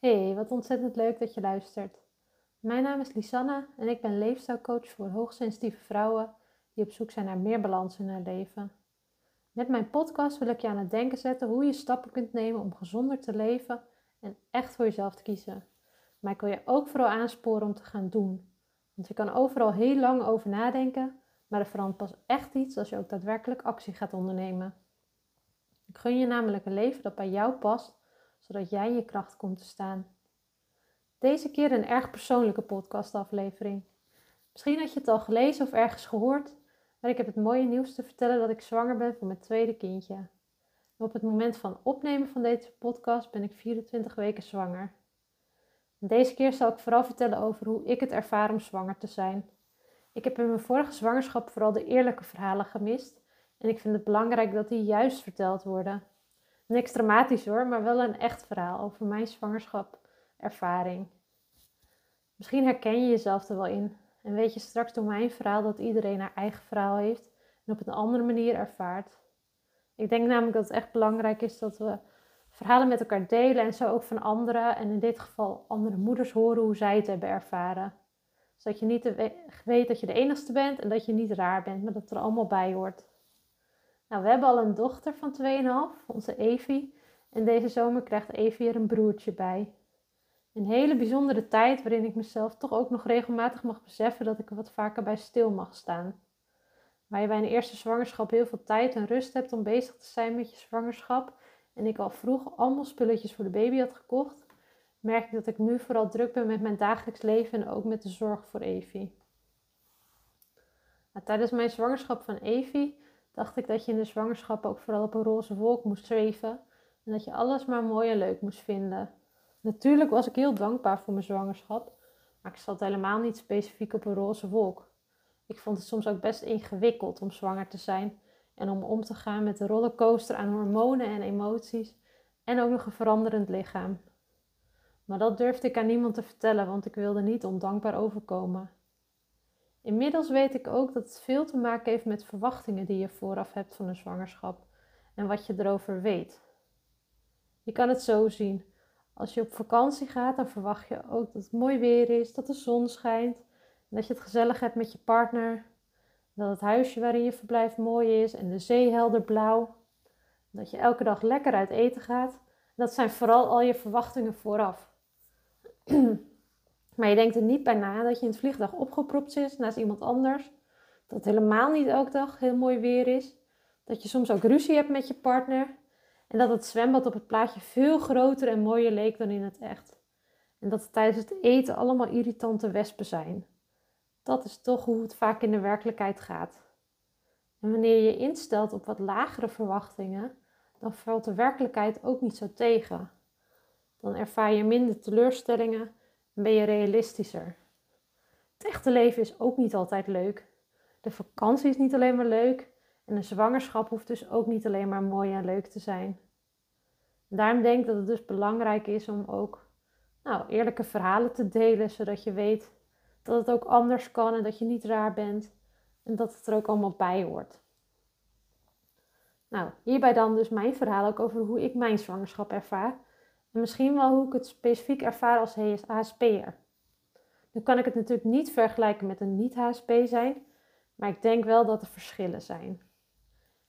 Hey, wat ontzettend leuk dat je luistert. Mijn naam is Lisanne en ik ben leefstijlcoach voor hoogsensitieve vrouwen die op zoek zijn naar meer balans in hun leven. Met mijn podcast wil ik je aan het denken zetten hoe je stappen kunt nemen om gezonder te leven en echt voor jezelf te kiezen. Maar ik wil je ook vooral aansporen om te gaan doen. Want je kan overal heel lang over nadenken, maar er verandert pas echt iets als je ook daadwerkelijk actie gaat ondernemen. Ik gun je namelijk een leven dat bij jou past zodat jij je kracht komt te staan. Deze keer een erg persoonlijke podcastaflevering. Misschien had je het al gelezen of ergens gehoord, maar ik heb het mooie nieuws te vertellen dat ik zwanger ben van mijn tweede kindje. op het moment van opnemen van deze podcast ben ik 24 weken zwanger. deze keer zal ik vooral vertellen over hoe ik het ervaar om zwanger te zijn. Ik heb in mijn vorige zwangerschap vooral de eerlijke verhalen gemist en ik vind het belangrijk dat die juist verteld worden. Niks dramatisch hoor, maar wel een echt verhaal over mijn zwangerschap ervaring. Misschien herken je jezelf er wel in en weet je straks door mijn verhaal dat iedereen haar eigen verhaal heeft en op een andere manier ervaart. Ik denk namelijk dat het echt belangrijk is dat we verhalen met elkaar delen en zo ook van anderen en in dit geval andere moeders horen hoe zij het hebben ervaren. Zodat je niet weet dat je de enigste bent en dat je niet raar bent, maar dat er allemaal bij hoort. Nou, we hebben al een dochter van 2,5, onze Evie. En deze zomer krijgt Evie er een broertje bij. Een hele bijzondere tijd waarin ik mezelf toch ook nog regelmatig mag beseffen dat ik er wat vaker bij stil mag staan. Waar je bij een eerste zwangerschap heel veel tijd en rust hebt om bezig te zijn met je zwangerschap. En ik al vroeg allemaal spulletjes voor de baby had gekocht, merk ik dat ik nu vooral druk ben met mijn dagelijks leven en ook met de zorg voor Evie. Nou, tijdens mijn zwangerschap van Evie dacht ik dat je in de zwangerschap ook vooral op een roze wolk moest zweven en dat je alles maar mooi en leuk moest vinden. Natuurlijk was ik heel dankbaar voor mijn zwangerschap, maar ik zat helemaal niet specifiek op een roze wolk. Ik vond het soms ook best ingewikkeld om zwanger te zijn en om om te gaan met de rollercoaster aan hormonen en emoties en ook nog een veranderend lichaam. Maar dat durfde ik aan niemand te vertellen, want ik wilde niet ondankbaar overkomen. Inmiddels weet ik ook dat het veel te maken heeft met verwachtingen die je vooraf hebt van een zwangerschap en wat je erover weet. Je kan het zo zien. Als je op vakantie gaat, dan verwacht je ook dat het mooi weer is, dat de zon schijnt, dat je het gezellig hebt met je partner, dat het huisje waarin je verblijft mooi is en de zee helder blauw, dat je elke dag lekker uit eten gaat. Dat zijn vooral al je verwachtingen vooraf. Maar je denkt er niet bij na dat je in het vliegtuig opgepropt zit naast iemand anders. Dat het helemaal niet elke dag heel mooi weer is. Dat je soms ook ruzie hebt met je partner. En dat het zwembad op het plaatje veel groter en mooier leek dan in het echt. En dat het tijdens het eten allemaal irritante wespen zijn. Dat is toch hoe het vaak in de werkelijkheid gaat. En wanneer je instelt op wat lagere verwachtingen, dan valt de werkelijkheid ook niet zo tegen. Dan ervaar je minder teleurstellingen ben je realistischer. Het echte leven is ook niet altijd leuk. De vakantie is niet alleen maar leuk en een zwangerschap hoeft dus ook niet alleen maar mooi en leuk te zijn. daarom denk ik dat het dus belangrijk is om ook nou, eerlijke verhalen te delen, zodat je weet dat het ook anders kan en dat je niet raar bent en dat het er ook allemaal bij hoort. Nou, hierbij dan dus mijn verhaal ook over hoe ik mijn zwangerschap ervaar en misschien wel hoe ik het specifiek ervaar als HSP'er. Nu kan ik het natuurlijk niet vergelijken met een niet-HSP zijn, maar ik denk wel dat er verschillen zijn.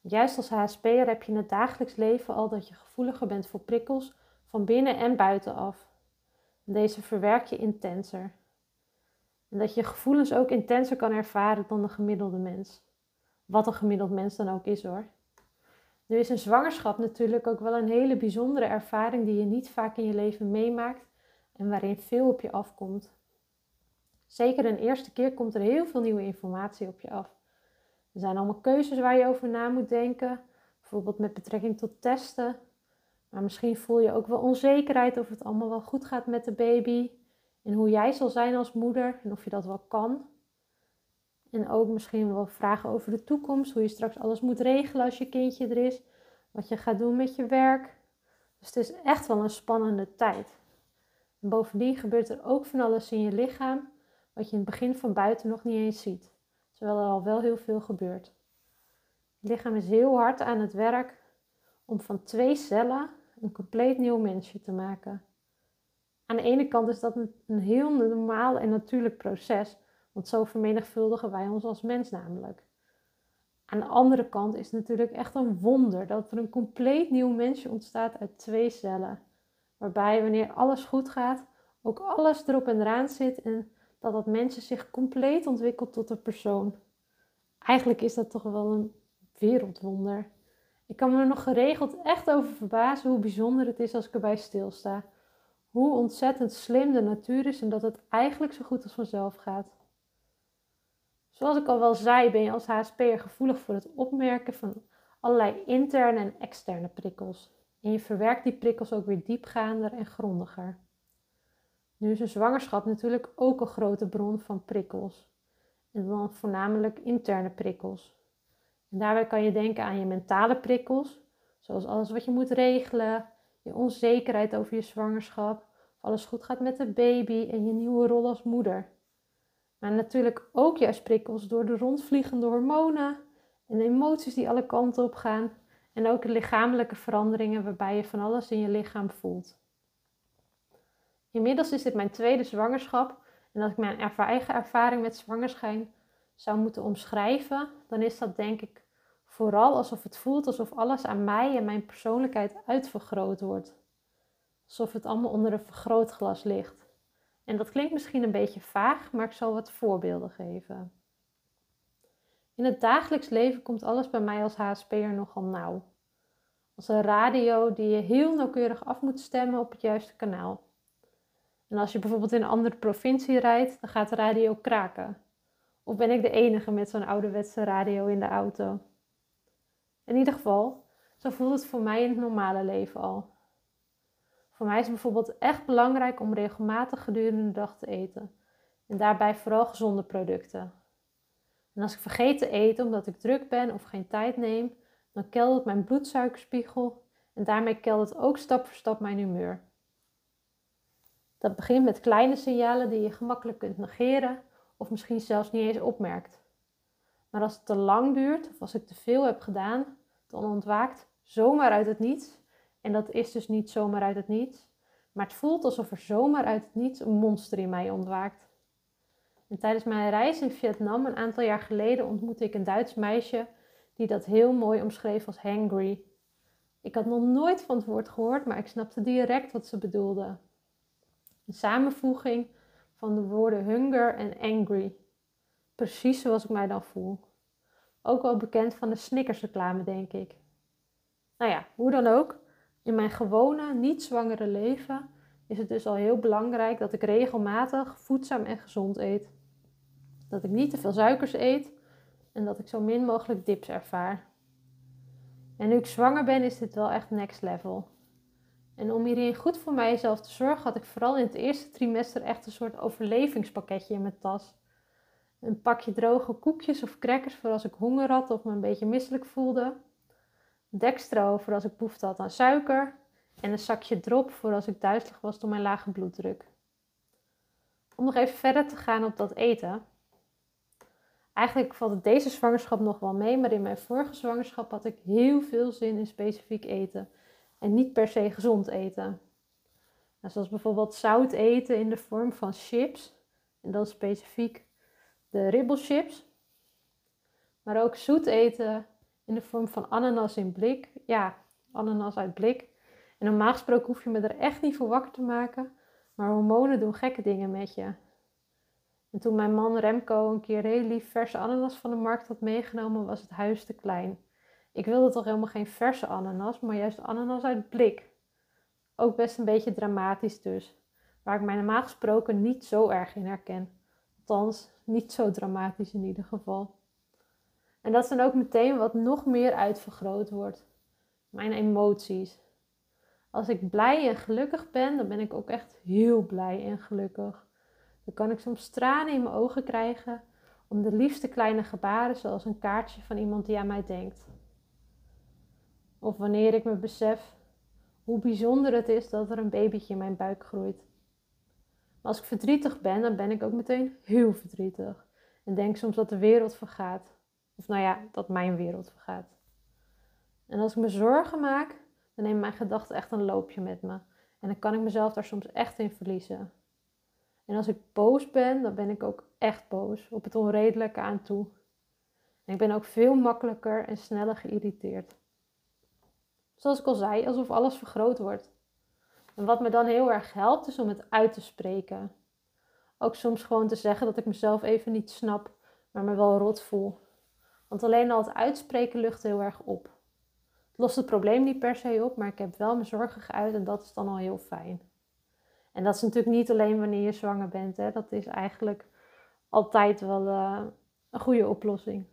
Juist als HSP'er heb je in het dagelijks leven al dat je gevoeliger bent voor prikkels van binnen en buitenaf. En deze verwerk je intenser. En dat je gevoelens ook intenser kan ervaren dan de gemiddelde mens. Wat een gemiddeld mens dan ook is hoor. Nu is een zwangerschap natuurlijk ook wel een hele bijzondere ervaring die je niet vaak in je leven meemaakt en waarin veel op je afkomt. Zeker een eerste keer komt er heel veel nieuwe informatie op je af. Er zijn allemaal keuzes waar je over na moet denken, bijvoorbeeld met betrekking tot testen. Maar misschien voel je ook wel onzekerheid of het allemaal wel goed gaat met de baby en hoe jij zal zijn als moeder en of je dat wel kan. En ook misschien wel vragen over de toekomst, hoe je straks alles moet regelen als je kindje er is, wat je gaat doen met je werk. Dus het is echt wel een spannende tijd. En bovendien gebeurt er ook van alles in je lichaam, wat je in het begin van buiten nog niet eens ziet, terwijl er al wel heel veel gebeurt. Het lichaam is heel hard aan het werk om van twee cellen een compleet nieuw mensje te maken. Aan de ene kant is dat een heel normaal en natuurlijk proces, want zo vermenigvuldigen wij ons als mens namelijk. Aan de andere kant is het natuurlijk echt een wonder dat er een compleet nieuw mensje ontstaat uit twee cellen. Waarbij wanneer alles goed gaat, ook alles erop en eraan zit en dat dat mensje zich compleet ontwikkelt tot een persoon. Eigenlijk is dat toch wel een wereldwonder. Ik kan me er nog geregeld echt over verbazen hoe bijzonder het is als ik erbij stilsta. Hoe ontzettend slim de natuur is en dat het eigenlijk zo goed als vanzelf gaat. Zoals ik al wel zei, ben je als HSP'er gevoelig voor het opmerken van allerlei interne en externe prikkels. En je verwerkt die prikkels ook weer diepgaander en grondiger. Nu is een zwangerschap natuurlijk ook een grote bron van prikkels. En dan voornamelijk interne prikkels. En daarbij kan je denken aan je mentale prikkels, zoals alles wat je moet regelen, je onzekerheid over je zwangerschap, of alles goed gaat met de baby en je nieuwe rol als moeder. Maar natuurlijk ook juist prikkels door de rondvliegende hormonen en emoties die alle kanten op gaan. En ook de lichamelijke veranderingen waarbij je van alles in je lichaam voelt. Inmiddels is dit mijn tweede zwangerschap. En als ik mijn eigen ervaring met zwangerschap zou moeten omschrijven, dan is dat denk ik vooral alsof het voelt alsof alles aan mij en mijn persoonlijkheid uitvergroot wordt. Alsof het allemaal onder een vergrootglas ligt. En dat klinkt misschien een beetje vaag, maar ik zal wat voorbeelden geven. In het dagelijks leven komt alles bij mij als HSP'er nogal nauw. Als een radio die je heel nauwkeurig af moet stemmen op het juiste kanaal. En als je bijvoorbeeld in een andere provincie rijdt, dan gaat de radio kraken. Of ben ik de enige met zo'n ouderwetse radio in de auto? In ieder geval, zo voelt het voor mij in het normale leven al. Voor mij is het bijvoorbeeld echt belangrijk om regelmatig gedurende de dag te eten. En daarbij vooral gezonde producten. En als ik vergeet te eten omdat ik druk ben of geen tijd neem, dan keldert mijn bloedsuikerspiegel en daarmee keldert ook stap voor stap mijn humeur. Dat begint met kleine signalen die je gemakkelijk kunt negeren of misschien zelfs niet eens opmerkt. Maar als het te lang duurt of als ik te veel heb gedaan, dan ontwaakt zomaar uit het niets. En dat is dus niet zomaar uit het niets, maar het voelt alsof er zomaar uit het niets een monster in mij ontwaakt. En tijdens mijn reis in Vietnam een aantal jaar geleden ontmoette ik een Duits meisje die dat heel mooi omschreef als hangry. Ik had nog nooit van het woord gehoord, maar ik snapte direct wat ze bedoelde. Een samenvoeging van de woorden hunger en angry. Precies zoals ik mij dan voel. Ook wel bekend van de Snickers reclame, denk ik. Nou ja, hoe dan ook. In mijn gewone, niet zwangere leven is het dus al heel belangrijk dat ik regelmatig voedzaam en gezond eet. Dat ik niet te veel suikers eet en dat ik zo min mogelijk dips ervaar. En nu ik zwanger ben, is dit wel echt next level. En om hierin goed voor mijzelf te zorgen, had ik vooral in het eerste trimester echt een soort overlevingspakketje in mijn tas. Een pakje droge koekjes of crackers voor als ik honger had of me een beetje misselijk voelde. Dextro voor als ik behoefte had aan suiker. En een zakje drop voor als ik duizelig was door mijn lage bloeddruk. Om nog even verder te gaan op dat eten. Eigenlijk valt het deze zwangerschap nog wel mee, maar in mijn vorige zwangerschap had ik heel veel zin in specifiek eten. En niet per se gezond eten. Nou, zoals bijvoorbeeld zout eten in de vorm van chips. En dan specifiek de ribbelchips. Maar ook zoet eten in de vorm van ananas in blik. Ja, ananas uit blik. En normaal gesproken hoef je me er echt niet voor wakker te maken. Maar hormonen doen gekke dingen met je. En toen mijn man Remco een keer heel lief verse ananas van de markt had meegenomen, was het huis te klein. Ik wilde toch helemaal geen verse ananas, maar juist ananas uit blik. Ook best een beetje dramatisch dus. Waar ik mij normaal gesproken niet zo erg in herken. Althans, niet zo dramatisch in ieder geval. En dat is dan ook meteen wat nog meer uitvergroot wordt. Mijn emoties. Als ik blij en gelukkig ben, dan ben ik ook echt heel blij en gelukkig. Dan kan ik soms tranen in mijn ogen krijgen om de liefste kleine gebaren, zoals een kaartje van iemand die aan mij denkt. Of wanneer ik me besef hoe bijzonder het is dat er een babytje in mijn buik groeit. Maar als ik verdrietig ben, dan ben ik ook meteen heel verdrietig. En denk soms dat de wereld vergaat. Of nou ja, dat mijn wereld vergaat. En als ik me zorgen maak, dan nemen mijn gedachten echt een loopje met me. En dan kan ik mezelf daar soms echt in verliezen. En als ik boos ben, dan ben ik ook echt boos, op het onredelijke aan toe. En ik ben ook veel makkelijker en sneller geïrriteerd. Zoals ik al zei, alsof alles vergroot wordt. En wat me dan heel erg helpt, is om het uit te spreken. Ook soms gewoon te zeggen dat ik mezelf even niet snap, maar me wel rot voel. Want alleen al het uitspreken lucht heel erg op. Het lost het probleem niet per se op, maar ik heb wel mijn zorgen geuit en dat is dan al heel fijn. En dat is natuurlijk niet alleen wanneer je zwanger bent. Hè. Dat is eigenlijk altijd wel uh, een goede oplossing.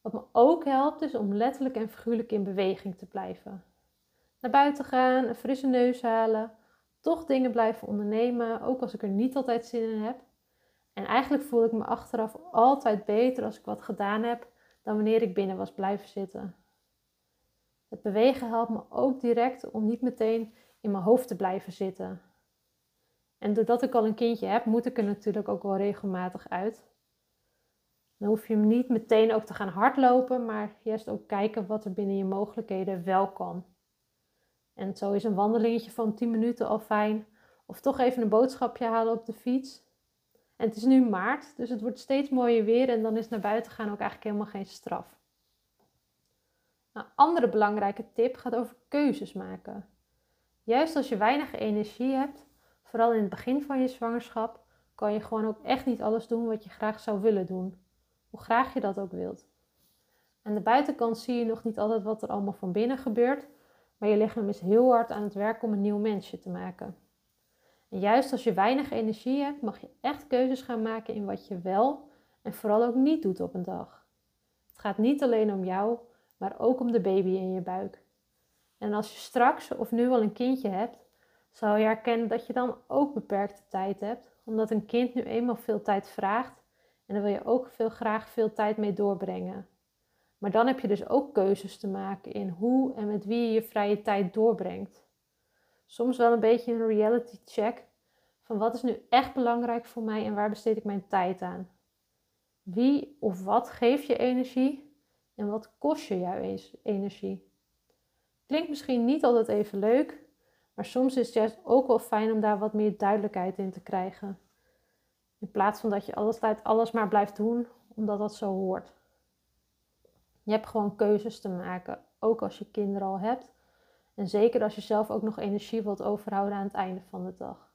Wat me ook helpt is om letterlijk en figuurlijk in beweging te blijven. Naar buiten gaan, een frisse neus halen, toch dingen blijven ondernemen, ook als ik er niet altijd zin in heb. En eigenlijk voel ik me achteraf altijd beter als ik wat gedaan heb dan wanneer ik binnen was blijven zitten. Het bewegen helpt me ook direct om niet meteen in mijn hoofd te blijven zitten. En doordat ik al een kindje heb, moet ik er natuurlijk ook wel regelmatig uit. Dan hoef je niet meteen ook te gaan hardlopen, maar juist ook kijken wat er binnen je mogelijkheden wel kan. En zo is een wandelingetje van 10 minuten al fijn. Of toch even een boodschapje halen op de fiets. En het is nu maart, dus het wordt steeds mooier weer en dan is naar buiten gaan ook eigenlijk helemaal geen straf. Een andere belangrijke tip gaat over keuzes maken. Juist als je weinig energie hebt, vooral in het begin van je zwangerschap, kan je gewoon ook echt niet alles doen wat je graag zou willen doen. Hoe graag je dat ook wilt. Aan de buitenkant zie je nog niet altijd wat er allemaal van binnen gebeurt, maar je lichaam is heel hard aan het werk om een nieuw mensje te maken. En juist als je weinig energie hebt, mag je echt keuzes gaan maken in wat je wel en vooral ook niet doet op een dag. Het gaat niet alleen om jou, maar ook om de baby in je buik. En als je straks of nu al een kindje hebt, zal je herkennen dat je dan ook beperkte tijd hebt, omdat een kind nu eenmaal veel tijd vraagt en daar wil je ook veel graag veel tijd mee doorbrengen. Maar dan heb je dus ook keuzes te maken in hoe en met wie je je vrije tijd doorbrengt. Soms wel een beetje een reality check van wat is nu echt belangrijk voor mij en waar besteed ik mijn tijd aan. Wie of wat geeft je energie en wat kost je jouw energie? Klinkt misschien niet altijd even leuk, maar soms is het juist ook wel fijn om daar wat meer duidelijkheid in te krijgen. In plaats van dat je alles, alles maar blijft doen omdat dat zo hoort. Je hebt gewoon keuzes te maken, ook als je kinderen al hebt. En zeker als je zelf ook nog energie wilt overhouden aan het einde van de dag.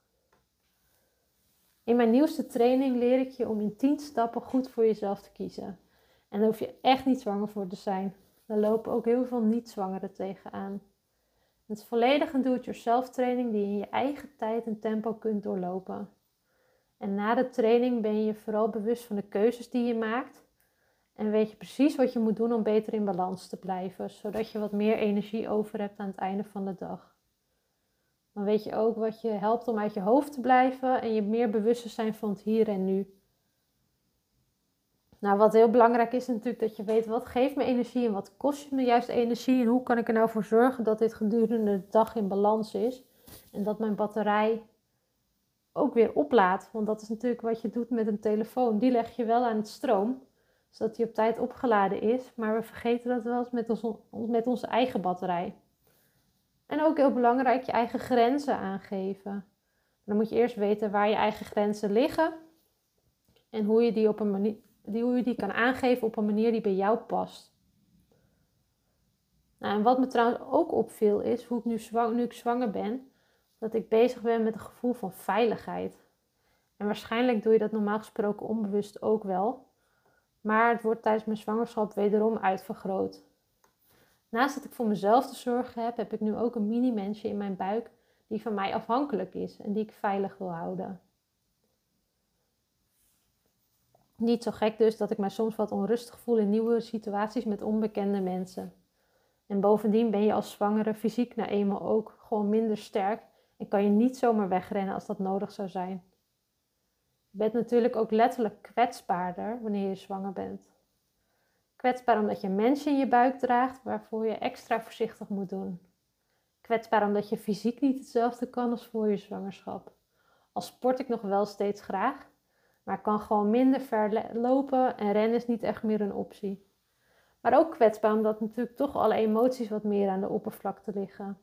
In mijn nieuwste training leer ik je om in 10 stappen goed voor jezelf te kiezen. En daar hoef je echt niet zwanger voor te zijn. Daar lopen ook heel veel niet-zwangeren tegenaan. Het is volledig een do-it-yourself training die je in je eigen tijd en tempo kunt doorlopen. En na de training ben je je vooral bewust van de keuzes die je maakt en weet je precies wat je moet doen om beter in balans te blijven, zodat je wat meer energie over hebt aan het einde van de dag. Dan weet je ook wat je helpt om uit je hoofd te blijven en je meer bewust zijn van het hier en nu. Nou, wat heel belangrijk is natuurlijk dat je weet wat geeft me energie en wat kost me juist energie en hoe kan ik er nou voor zorgen dat dit gedurende de dag in balans is en dat mijn batterij ook weer oplaadt. Want dat is natuurlijk wat je doet met een telefoon. Die leg je wel aan het stroom, zodat die op tijd opgeladen is. Maar we vergeten dat wel eens met, ons, met onze eigen batterij. En ook heel belangrijk, je eigen grenzen aangeven. Dan moet je eerst weten waar je eigen grenzen liggen. En hoe je die, op een manier, die, hoe je die kan aangeven op een manier die bij jou past. Nou, en wat me trouwens ook opviel is, hoe ik nu, zwang, nu zwanger ben, dat ik bezig ben met een gevoel van veiligheid. En waarschijnlijk doe je dat normaal gesproken onbewust ook wel. Maar het wordt tijdens mijn zwangerschap wederom uitvergroot. Naast dat ik voor mezelf te zorgen heb, heb ik nu ook een mini-mensje in mijn buik die van mij afhankelijk is en die ik veilig wil houden. Niet zo gek dus dat ik mij soms wat onrustig voel in nieuwe situaties met onbekende mensen. En bovendien ben je als zwangere fysiek nou eenmaal ook gewoon minder sterk en kan je niet zomaar wegrennen als dat nodig zou zijn. Bent natuurlijk ook letterlijk kwetsbaarder wanneer je zwanger bent. Kwetsbaar omdat je mensen in je buik draagt waarvoor je extra voorzichtig moet doen. Kwetsbaar omdat je fysiek niet hetzelfde kan als voor je zwangerschap. Al sport ik nog wel steeds graag, maar kan gewoon minder ver lopen en rennen is niet echt meer een optie. Maar ook kwetsbaar omdat natuurlijk toch alle emoties wat meer aan de oppervlakte liggen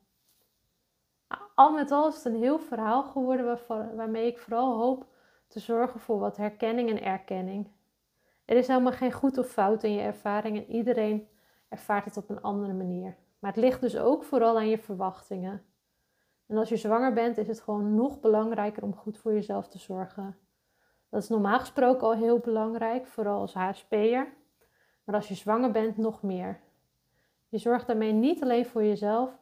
al met al is het een heel verhaal geworden waarmee ik vooral hoop te zorgen voor wat herkenning en erkenning. Er is helemaal geen goed of fout in je ervaring en iedereen ervaart het op een andere manier. Maar het ligt dus ook vooral aan je verwachtingen. En als je zwanger bent, is het gewoon nog belangrijker om goed voor jezelf te zorgen. Dat is normaal gesproken al heel belangrijk, vooral als HSP'er. Maar als je zwanger bent, nog meer. Je zorgt daarmee niet alleen voor jezelf,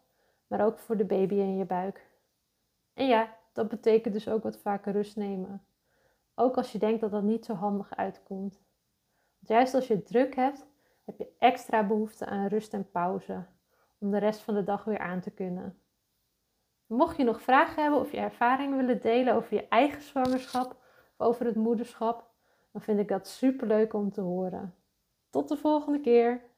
maar ook voor de baby in je buik. En ja, dat betekent dus ook wat vaker rust nemen. Ook als je denkt dat dat niet zo handig uitkomt. Want juist als je druk hebt, heb je extra behoefte aan rust en pauze om de rest van de dag weer aan te kunnen. Mocht je nog vragen hebben of je ervaringen willen delen over je eigen zwangerschap of over het moederschap, dan vind ik dat super leuk om te horen. Tot de volgende keer!